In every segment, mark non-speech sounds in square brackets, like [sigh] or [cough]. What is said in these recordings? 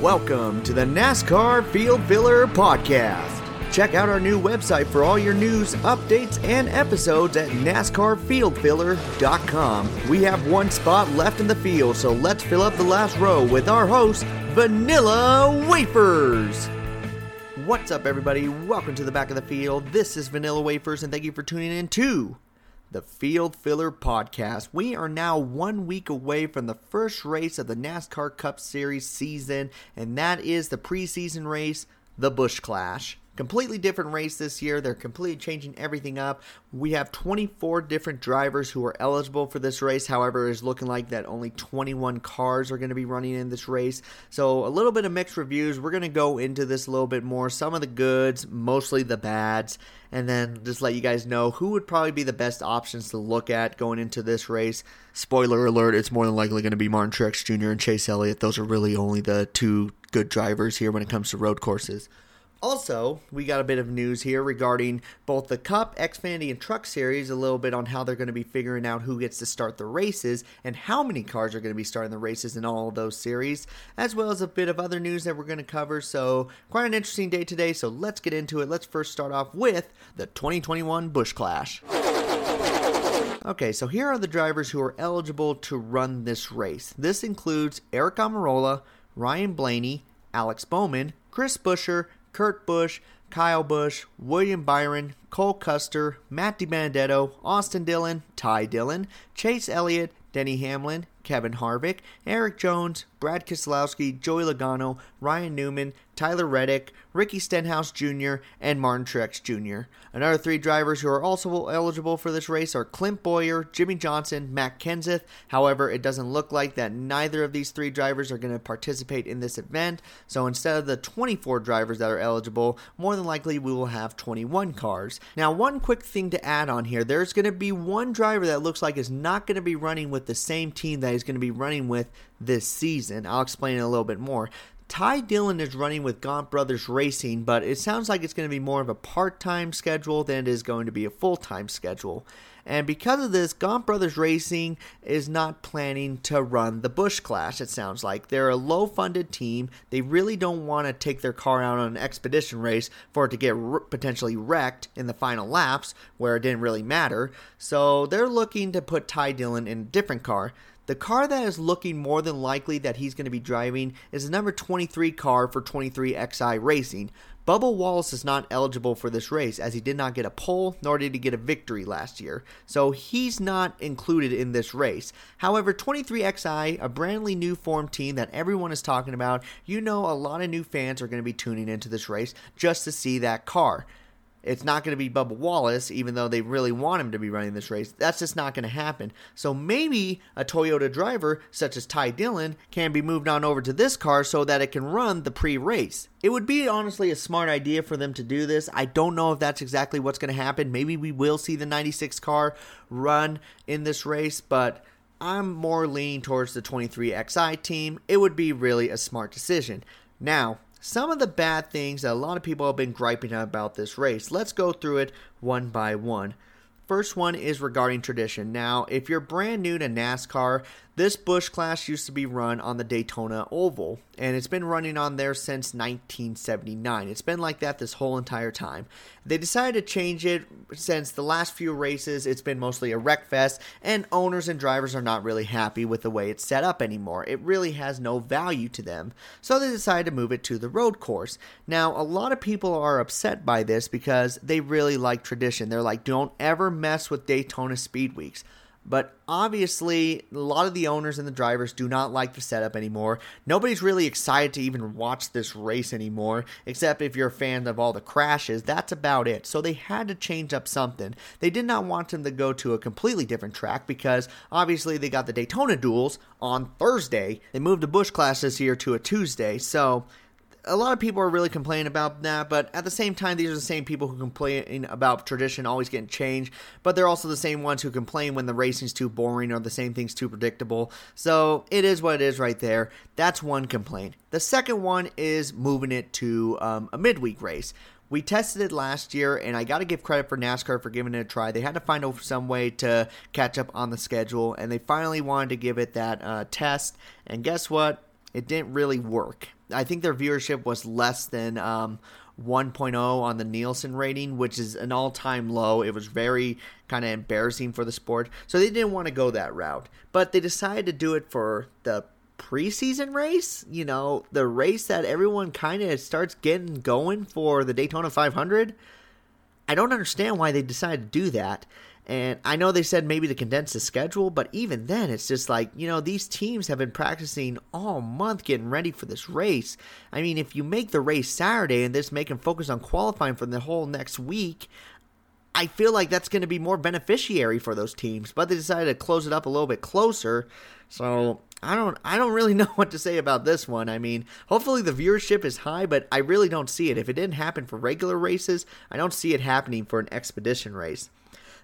Welcome to the NASCAR Field Filler Podcast. Check out our new website for all your news, updates, and episodes at NASCARFieldFiller.com. We have one spot left in the field, so let's fill up the last row with our host, Vanilla Wafers. What's up, everybody? Welcome to the back of the field. This is Vanilla Wafers, and thank you for tuning in to the Field Filler Podcast. We are now one week away from the first race of the NASCAR Cup Series season, and that is the preseason race, the Busch Clash completely different race this year. They're completely changing everything up. We have 24 different drivers who are eligible for this race. However, it's looking like that only 21 cars are going to be running in this race. So, a little bit of mixed reviews. We're going to go into this a little bit more. Some of the goods, mostly the bads, and then just let you guys know who would probably be the best options to look at going into this race. Spoiler alert, it's more than likely going to be Martin Truex Jr. and Chase Elliott. Those are really only the two good drivers here when it comes to road courses. Also, we got a bit of news here regarding both the Cup, Xfinity, and Truck Series, a little bit on how they're going to be figuring out who gets to start the races and how many cars are going to be starting the races in all of those series, as well as a bit of other news that we're going to cover. So, quite an interesting day today, so let's get into it. Let's first start off with the 2021 Busch Clash. Okay, so here are the drivers who are eligible to run this race. This includes Aric Almirola, Ryan Blaney, Alex Bowman, Chris Buescher, Kurt Busch, Kyle Busch, William Byron, Cole Custer, Matt DiBenedetto, Austin Dillon, Ty Dillon, Chase Elliott, Denny Hamlin, Kevin Harvick, Erik Jones, Brad Keselowski, Joey Logano, Ryan Newman, Tyler Reddick, Ricky Stenhouse Jr., and Martin Truex Jr. Another three drivers who are also eligible for this race are Clint Bowyer, Jimmie Johnson, Matt Kenseth. However, it doesn't look like that neither of these three drivers are going to participate in this event. So instead of the 24 drivers that are eligible, more than likely we will have 21 cars. Now, one quick thing to add on here there's going to be one driver that looks like is not going to be running with the same team that he's going to be running with this season. I'll explain it a little bit more. Ty Dillon is running with Gaunt Brothers Racing, but it sounds like it's going to be more of a part time schedule than it is going to be a full time schedule. And because of this, Gaunt Brothers Racing is not planning to run the Busch Clash, it sounds like. They're a low funded team. They really don't want to take their car out on an expedition race for it to get r- potentially wrecked in the final laps where it didn't really matter. So they're looking to put Ty Dillon in a different car. The car that is looking more than likely that he's going to be driving is the number 23 car for 23XI Racing. Bubba Wallace is not eligible for this race as he did not get a pole nor did he get a victory last year, so he's not included in this race. However, 23XI, a brandly new form team that everyone is talking about, you know a lot of new fans are going to be tuning into this race just to see that car. It's not going to be Bubba Wallace, even though they really want him to be running this race. That's just not going to happen. So maybe a Toyota driver, such as Ty Dillon, can be moved on over to this car so that it can run the pre race. It would be honestly a smart idea for them to do this. I don't know if that's exactly what's going to happen. Maybe we will see the 96 car run in this race, but I'm more leaning towards the 23XI team. It would be really a smart decision. Now, some of the bad things that a lot of people have been griping about this race. Let's go through it one by one. First one is regarding tradition. Now, if you're brand new to NASCAR, this Busch Clash used to be run on the Daytona Oval, and it's been running on there since 1979. It's been like that this whole entire time. They decided to change it since the last few races, it's been mostly a wreck fest, and owners and drivers are not really happy with the way it's set up anymore. It really has no value to them. So they decided to move it to the road course. Now, a lot of people are upset by this because they really like tradition. They're like, don't ever mess with Daytona Speed Weeks. But obviously, a lot of the owners and the drivers do not like the setup anymore. Nobody's really excited to even watch this race anymore, except if you're a fan of all the crashes. That's about it. So they had to change up something. They did not want them to go to a completely different track because obviously they got the Daytona duels on Thursday. They moved the Busch Clash this year to a Tuesday. So a lot of people are really complaining about that, but at the same time, these are the same people who complain about tradition always getting changed, but they're also the same ones who complain when the racing's too boring or the same thing's too predictable. So it is what it is right there. That's one complaint. The second one is moving it to um, a midweek race. We tested it last year, and I got to give credit for NASCAR for giving it a try. They had to find some way to catch up on the schedule, and they finally wanted to give it that uh, test. And guess what? It didn't really work. I think their viewership was less than um, 1.0 on the Nielsen rating, which is an all time low. It was very kind of embarrassing for the sport. So they didn't want to go that route. But they decided to do it for the preseason race, you know, the race that everyone kind of starts getting going for the Daytona 500. I don't understand why they decided to do that. And I know they said maybe to condense the schedule, but even then, it's just like, you know, these teams have been practicing all month getting ready for this race. I mean, if you make the race Saturday and this make them focus on qualifying for the whole next week, I feel like that's going to be more beneficiary for those teams. But they decided to close it up a little bit closer. So I don't I don't really [laughs] know what to say about this one. I mean, hopefully the viewership is high, but I really don't see it. If it didn't happen for regular races, I don't see it happening for an expedition race.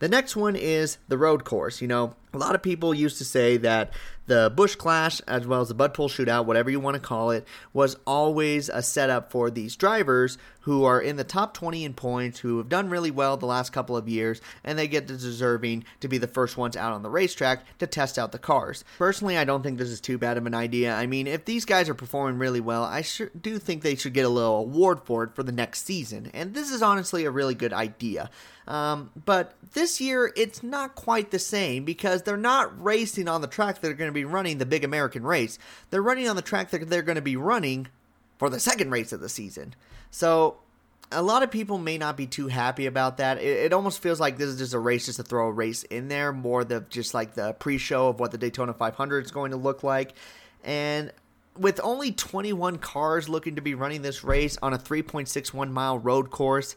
The next one is the road course. You know, a lot of people used to say that the Busch Clash, as well as the Bud Pool Shootout, whatever you want to call it, was always a setup for these drivers who are in the top 20 in points, who have done really well the last couple of years, and they get the deserving to be the first ones out on the racetrack to test out the cars. Personally, I don't think this is too bad of an idea. I mean, if these guys are performing really well, I sure do think they should get a little award for it for the next season, and this is honestly a really good idea. Um, but this year, it's not quite the same because they're not racing on the track they're going to be running the big American race. They're running on the track that they're going to be running for the second race of the season. So a lot of people may not be too happy about that. It, it, almost feels like this is just a race just to throw a race in there, more than just like the pre-show of what the Daytona 500 is going to look like. And with only 21 cars looking to be running this race on a 3.61 mile road course,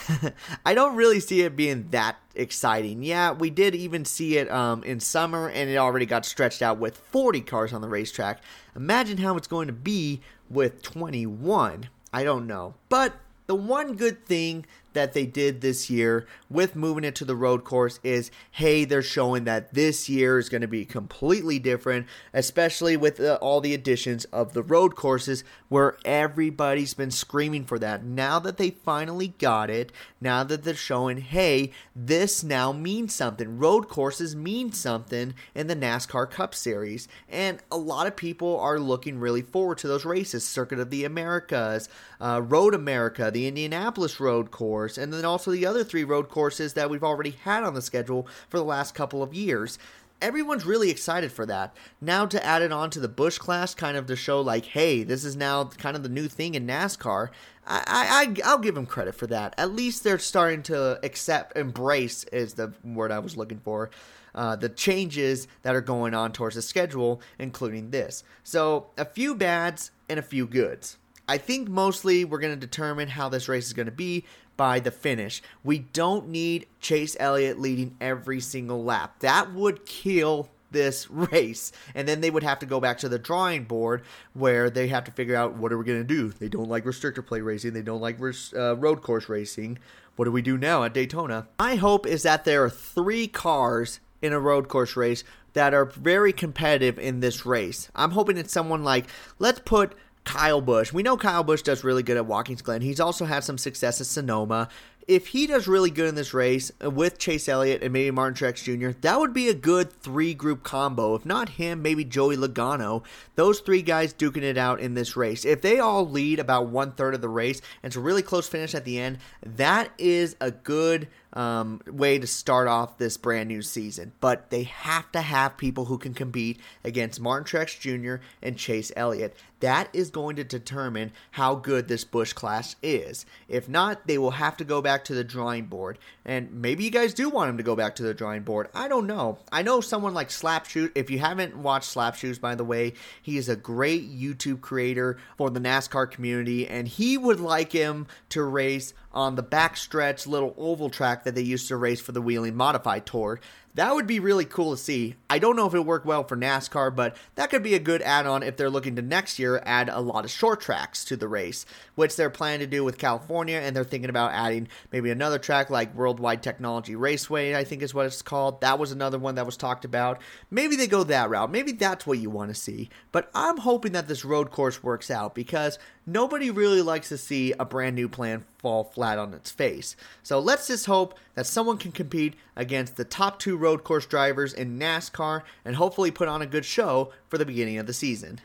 [laughs] I don't really see it being that exciting. Yeah, we did even see it um, in summer, and it already got stretched out with 40 cars on the racetrack. Imagine how it's going to be with 21. I don't know. But the one good thing that they did this year with moving it to the road course is hey, they're showing that this year is going to be completely different, especially with all the additions of the road courses where everybody's been screaming for that. Now that they finally got it, now that they're showing hey, this now means something. Road courses mean something in the NASCAR Cup Series. And a lot of people are looking really forward to those races Circuit of the Americas, uh, Road America, the Indianapolis Road Course course, and then also the other three road courses that we've already had on the schedule for the last couple of years. Everyone's really excited for that. Now to add it on to the Busch Clash, kind of to show like, hey, this is now kind of the new thing in NASCAR. I, I I'll give them credit for that. At least they're starting to accept, embrace is the word I was looking for. Uh, the changes that are going on towards the schedule, including this. So, a few bads and a few goods. I think mostly we're going to determine how this race is going to be by the finish. We don't need Chase Elliott leading every single lap. That would kill this [laughs] race. And then they would have to go back to the drawing board where they have to figure out what are we going to do. They don't like restrictor plate racing, they don't like uh, road course racing. What do we do now at Daytona? My hope is that there are three cars in a road course race that are very competitive in this race. I'm hoping it's someone like, let's put Kyle Busch. We know Kyle Busch does really good at Watkins Glen. He's also had some success at Sonoma. If he does really good in this race uh, with Chase Elliott and maybe Martin Truex Jr., that would be a good three group combo. If not him, maybe Joey Logano. Those three guys duking it out in this race. If they all lead about one third of the race and it's a really close finish at the end, that is a good um, way to start off this brand new season. But they have to have people who can compete against Martin Truex Jr. and Chase Elliott. That is going to determine how good this Busch Clash is. If not, they will have to go back to the drawing board. And maybe you guys do want him to go back to the drawing board. I don't know. I know someone like Slapshoot. If you haven't watched Slapshoot, by the way, he is a great YouTube creator for the NASCAR community, and he would like him to race on the backstretch little oval track that they used to race for the Whelen Modified Tour. That would be really cool to see. I don't know if it worked well for NASCAR, but that could be a good add on if they're looking to next year add a lot of short tracks to the race, which they're planning to do with California, and they're thinking about adding maybe another track like Worldwide Technology Raceway, I think is what it's called. That was another one that was talked about. Maybe they go that route. Maybe that's what you want to see. But I'm hoping that this road course works out because nobody really likes to see a brand new plan fall flat on its face. So let's just hope that someone can compete against the top two road course drivers in NASCAR and hopefully put on a good show for the beginning of the season.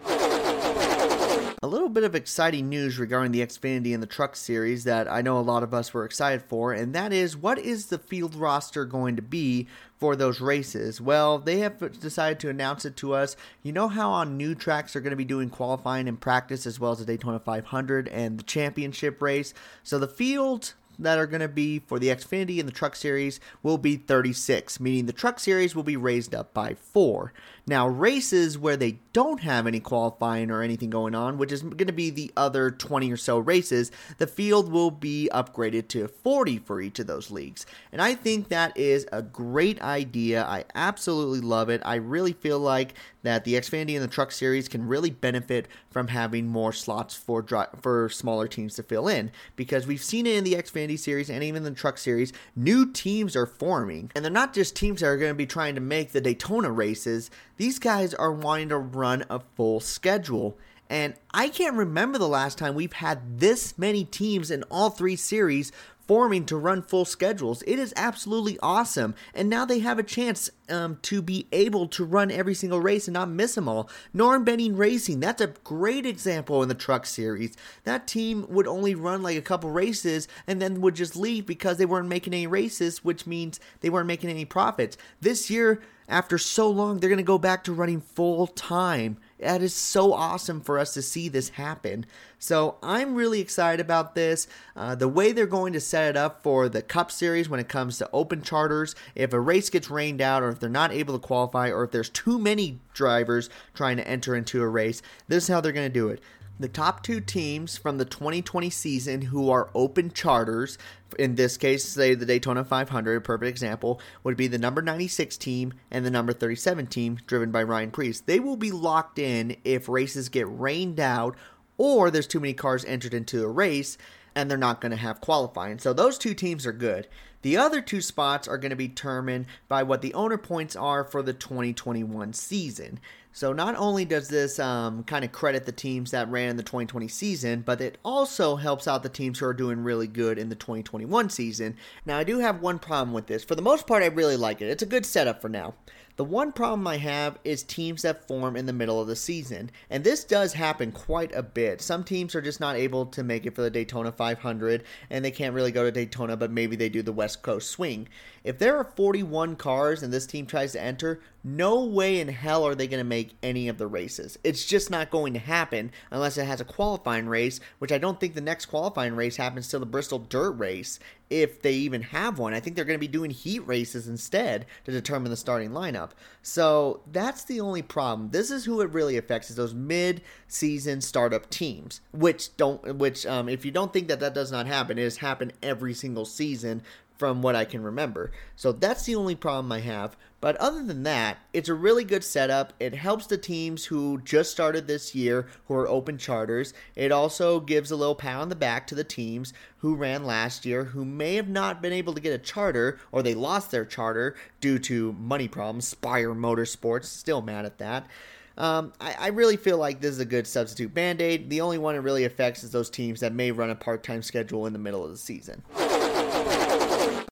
A little bit of exciting news regarding the Xfinity and the Truck Series that I know a lot of us were excited for, and that is what is the field roster going to be for those races? Well, they have decided to announce it to us. You know how on new tracks they're going to be doing qualifying and practice as well as the Daytona 500 and the championship race. So the field that are going to be for the Xfinity and the Truck Series will be 36, meaning the Truck Series will be raised up by four. Now, races where they don't have any qualifying or anything going on, which is going to be the other 20 or so races, the field will be upgraded to 40 for each of those leagues. And I think that is a great idea. I absolutely love it. I really feel like that the Xfinity and the Truck Series can really benefit from having more slots for for smaller teams to fill in because we've seen it in the Xfinity Series and even the Truck Series. New teams are forming, and they're not just teams that are going to be trying to make the Daytona races. These guys are wanting to run a full schedule. And I can't remember the last time we've had this many teams in all three series forming to run full schedules. It is absolutely awesome. And now they have a chance um, to be able to run every single race and not miss them all. Norm Benning Racing, that's a great example in the truck series. That team would only run like a couple races and then would just leave because they weren't making any races, which means they weren't making any profits. This year, after so long, they're going to go back to running full time. That is so awesome for us to see this happen. So I'm really excited about this. Uh, the way they're going to set it up for the Cup Series when it comes to open charters, if a race gets rained out, or if they're not able to qualify, or if there's too many drivers trying to enter into a race, this is how they're going to do it. The top two teams from the 2020 season who are open charters, in this case, say the Daytona 500, a perfect example, would be the number 96 team and the number 37 team, driven by Ryan Preece. They will be locked in if races get rained out or there's too many cars entered into a race and they're not going to have qualifying. So those two teams are good. The other two spots are going to be determined by what the owner points are for the 2021 season. So not only does this um, kind of credit the teams that ran in the 2020 season, but it also helps out the teams who are doing really good in the 2021 season. Now I do have one problem with this. For the most part, I really like it. It's a good setup for now. The one problem I have is teams that form in the middle of the season, and this does happen quite a bit. Some teams are just not able to make it for the Daytona 500, and they can't really go to Daytona, but maybe they do the West Coast swing. If there are 41 cars and this team tries to enter, no way in hell are they going to make any of the races. It's just not going to happen unless it has a qualifying race, which I don't think the next qualifying race happens till the Bristol Dirt Race, if they even have one. I think they're going to be doing heat races instead to determine the starting lineup. So that's the only problem. This is who it really affects is those mid-season startup teams, which don't which um, if you don't think that that does not happen, it has happened every single season from what I can remember. So that's the only problem I have. But other than that, it's a really good setup. It helps the teams who just started this year who are open charters. It also gives a little pat on the back to the teams who ran last year who may have not been able to get a charter or they lost their charter due to money problems. Spire Motorsports, still mad at that. Um, I, I, really feel like this is a good substitute band aid. The only one it really affects is those teams that may run a part time schedule in the middle of the season.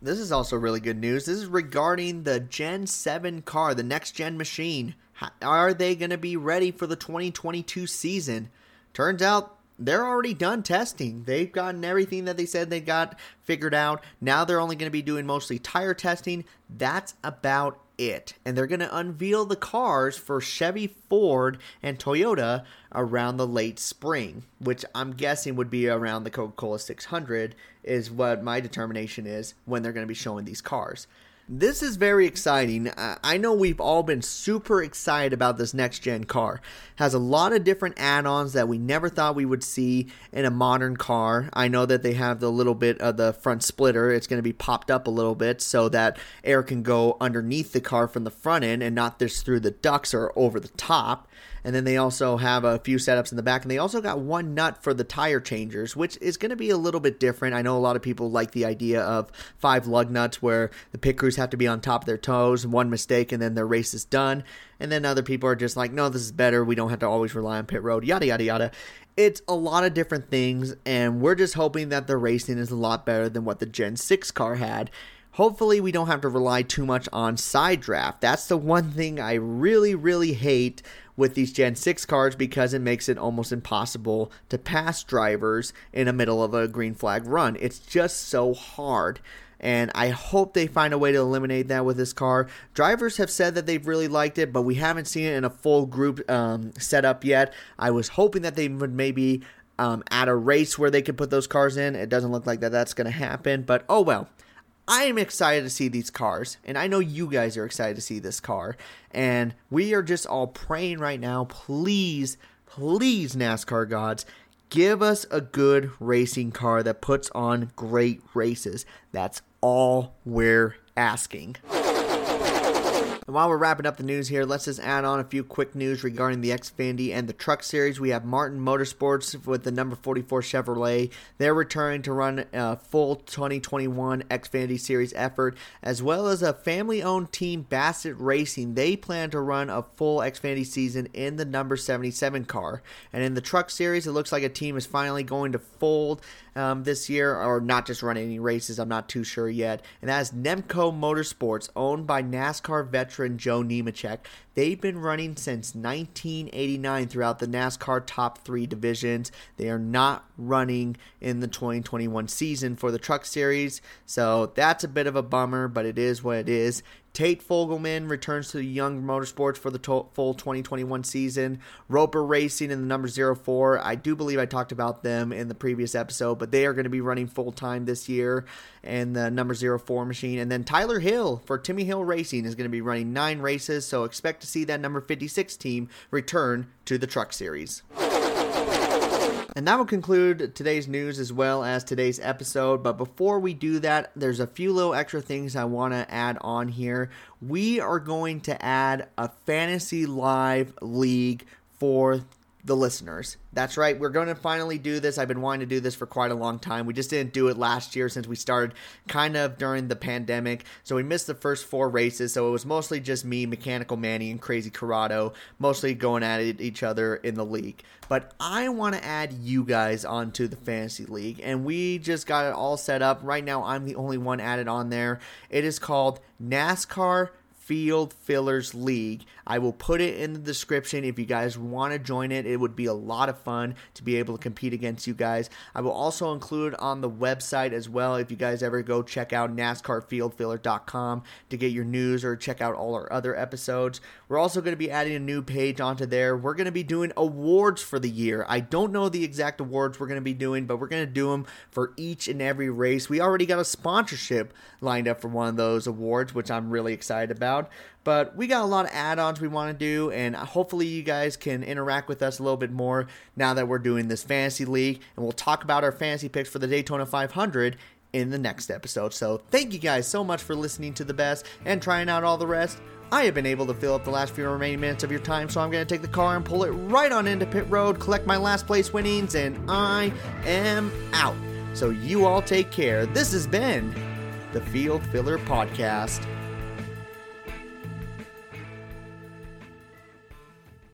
This is also really good news. This is regarding the Gen 7 car, the next gen machine. Are they going to be ready for the 2022 season? Turns out they're already done testing. They've gotten everything that they said they got figured out. Now they're only going to be doing mostly tire testing. That's about it. And they're going to unveil the cars for Chevy, Ford, and Toyota around the late spring, which I'm guessing would be around the Coca Cola 600, is what my determination is when they're going to be showing these cars. This is very exciting. I know we've all been super excited about this next gen car. Has a lot of different add-ons that we never thought we would see in a modern car. I know that they have the little bit of the front splitter. It's going to be popped up a little bit so that air can go underneath the car from the front end and not just through the ducts or over the top. And then they also have a few setups in the back. And they also got one nut for the tire changers, which is going to be a little bit different. I know a lot of people like the idea of five lug nuts where the pit have to be on top of their toes, one mistake, and then their race is done. And then other people are just like, no, this is better. We don't have to always rely on pit road, yada, yada, yada. It's a lot of different things, and we're just hoping that the racing is a lot better than what the Gen 6 car had hopefully we don't have to rely too much on side draft. That's the one thing I really, really hate with these Gen 6 cars because it makes it almost impossible to pass drivers in the middle of a green flag run. It's just so hard. And I hope they find a way to eliminate that with this car. Drivers have said that they've really liked it, but we haven't seen it in a full group um, setup yet. I was hoping that they would maybe um, add a race where they could put those cars in. It doesn't look like that that's going to happen, but oh well. I am excited to see these cars, and I know you guys are excited to see this car. And we are just all praying right now, please, please, NASCAR gods, give us a good racing car that puts on great races. That's all we're asking. And while we're wrapping up the news here, let's just add on a few quick news regarding the Xfinity and the Truck Series. We have Martin Motorsports with the number 44 Chevrolet. They're returning to run a full 2021 Xfinity Series effort, as well as a family owned team, Bassett Racing. They plan to run a full Xfinity season in the number 77 car. And in the Truck Series, it looks like a team is finally going to fold um, this year, or not just run any races. I'm not too sure yet. And that is Nemco Motorsports, owned by NASCAR veteran Joe Nemechek. They've been running since 1989 throughout the NASCAR top three divisions. They are not running in the 2021 season for the Truck Series, so that's a bit of a bummer, but it is what it is. Tate Fogleman returns to Young Motorsports for the to- full 2021 season. Roper Racing in the number 04. I do believe I talked about them in the previous episode, but they are going to be running full time this year and the number 04 machine. And then Tyler Hill for Timmy Hill Racing is going to be running nine races, so expect to see that number 56 team return to the Truck Series. And that will conclude today's news as well as today's episode. But before we do that, there's a few little extra things I want to add on here. We are going to add a fantasy live league for the listeners. That's right. We're going to finally do this. I've been wanting to do this for quite a long time. We just didn't do it last year since we started kind of during the pandemic. So we missed the first four races. So it was mostly just me, Mechanical Manny, and Crazy Corrado, mostly going at each other in the league. But I want to add you guys onto the fantasy league. And we just got it all set up. Right now, I'm the only one added on there. It is called NASCAR Field Fillers League. I will put it in the description if you guys want to join it. It would be a lot of fun to be able to compete against you guys. I will also include on the website as well if you guys ever go check out NASCARFieldFiller.com to get your news or check out all our other episodes. We're also going to be adding a new page onto there. We're going to be doing awards for the year. I don't know the exact awards we're going to be doing, but we're going to do them for each and every race. We already got a sponsorship lined up for one of those awards, which I'm really excited about. But we got a lot of add ons we want to do, and hopefully, you guys can interact with us a little bit more now that we're doing this fantasy league. And we'll talk about our fantasy picks for the Daytona 500 in the next episode. So, thank you guys so much for listening to the best and trying out all the rest. I have been able to fill up the last few remaining minutes of your time, so I'm going to take the car and pull it right on into pit road, collect my last place winnings, and I am out. So you all take care. This has been the Field Filler Podcast.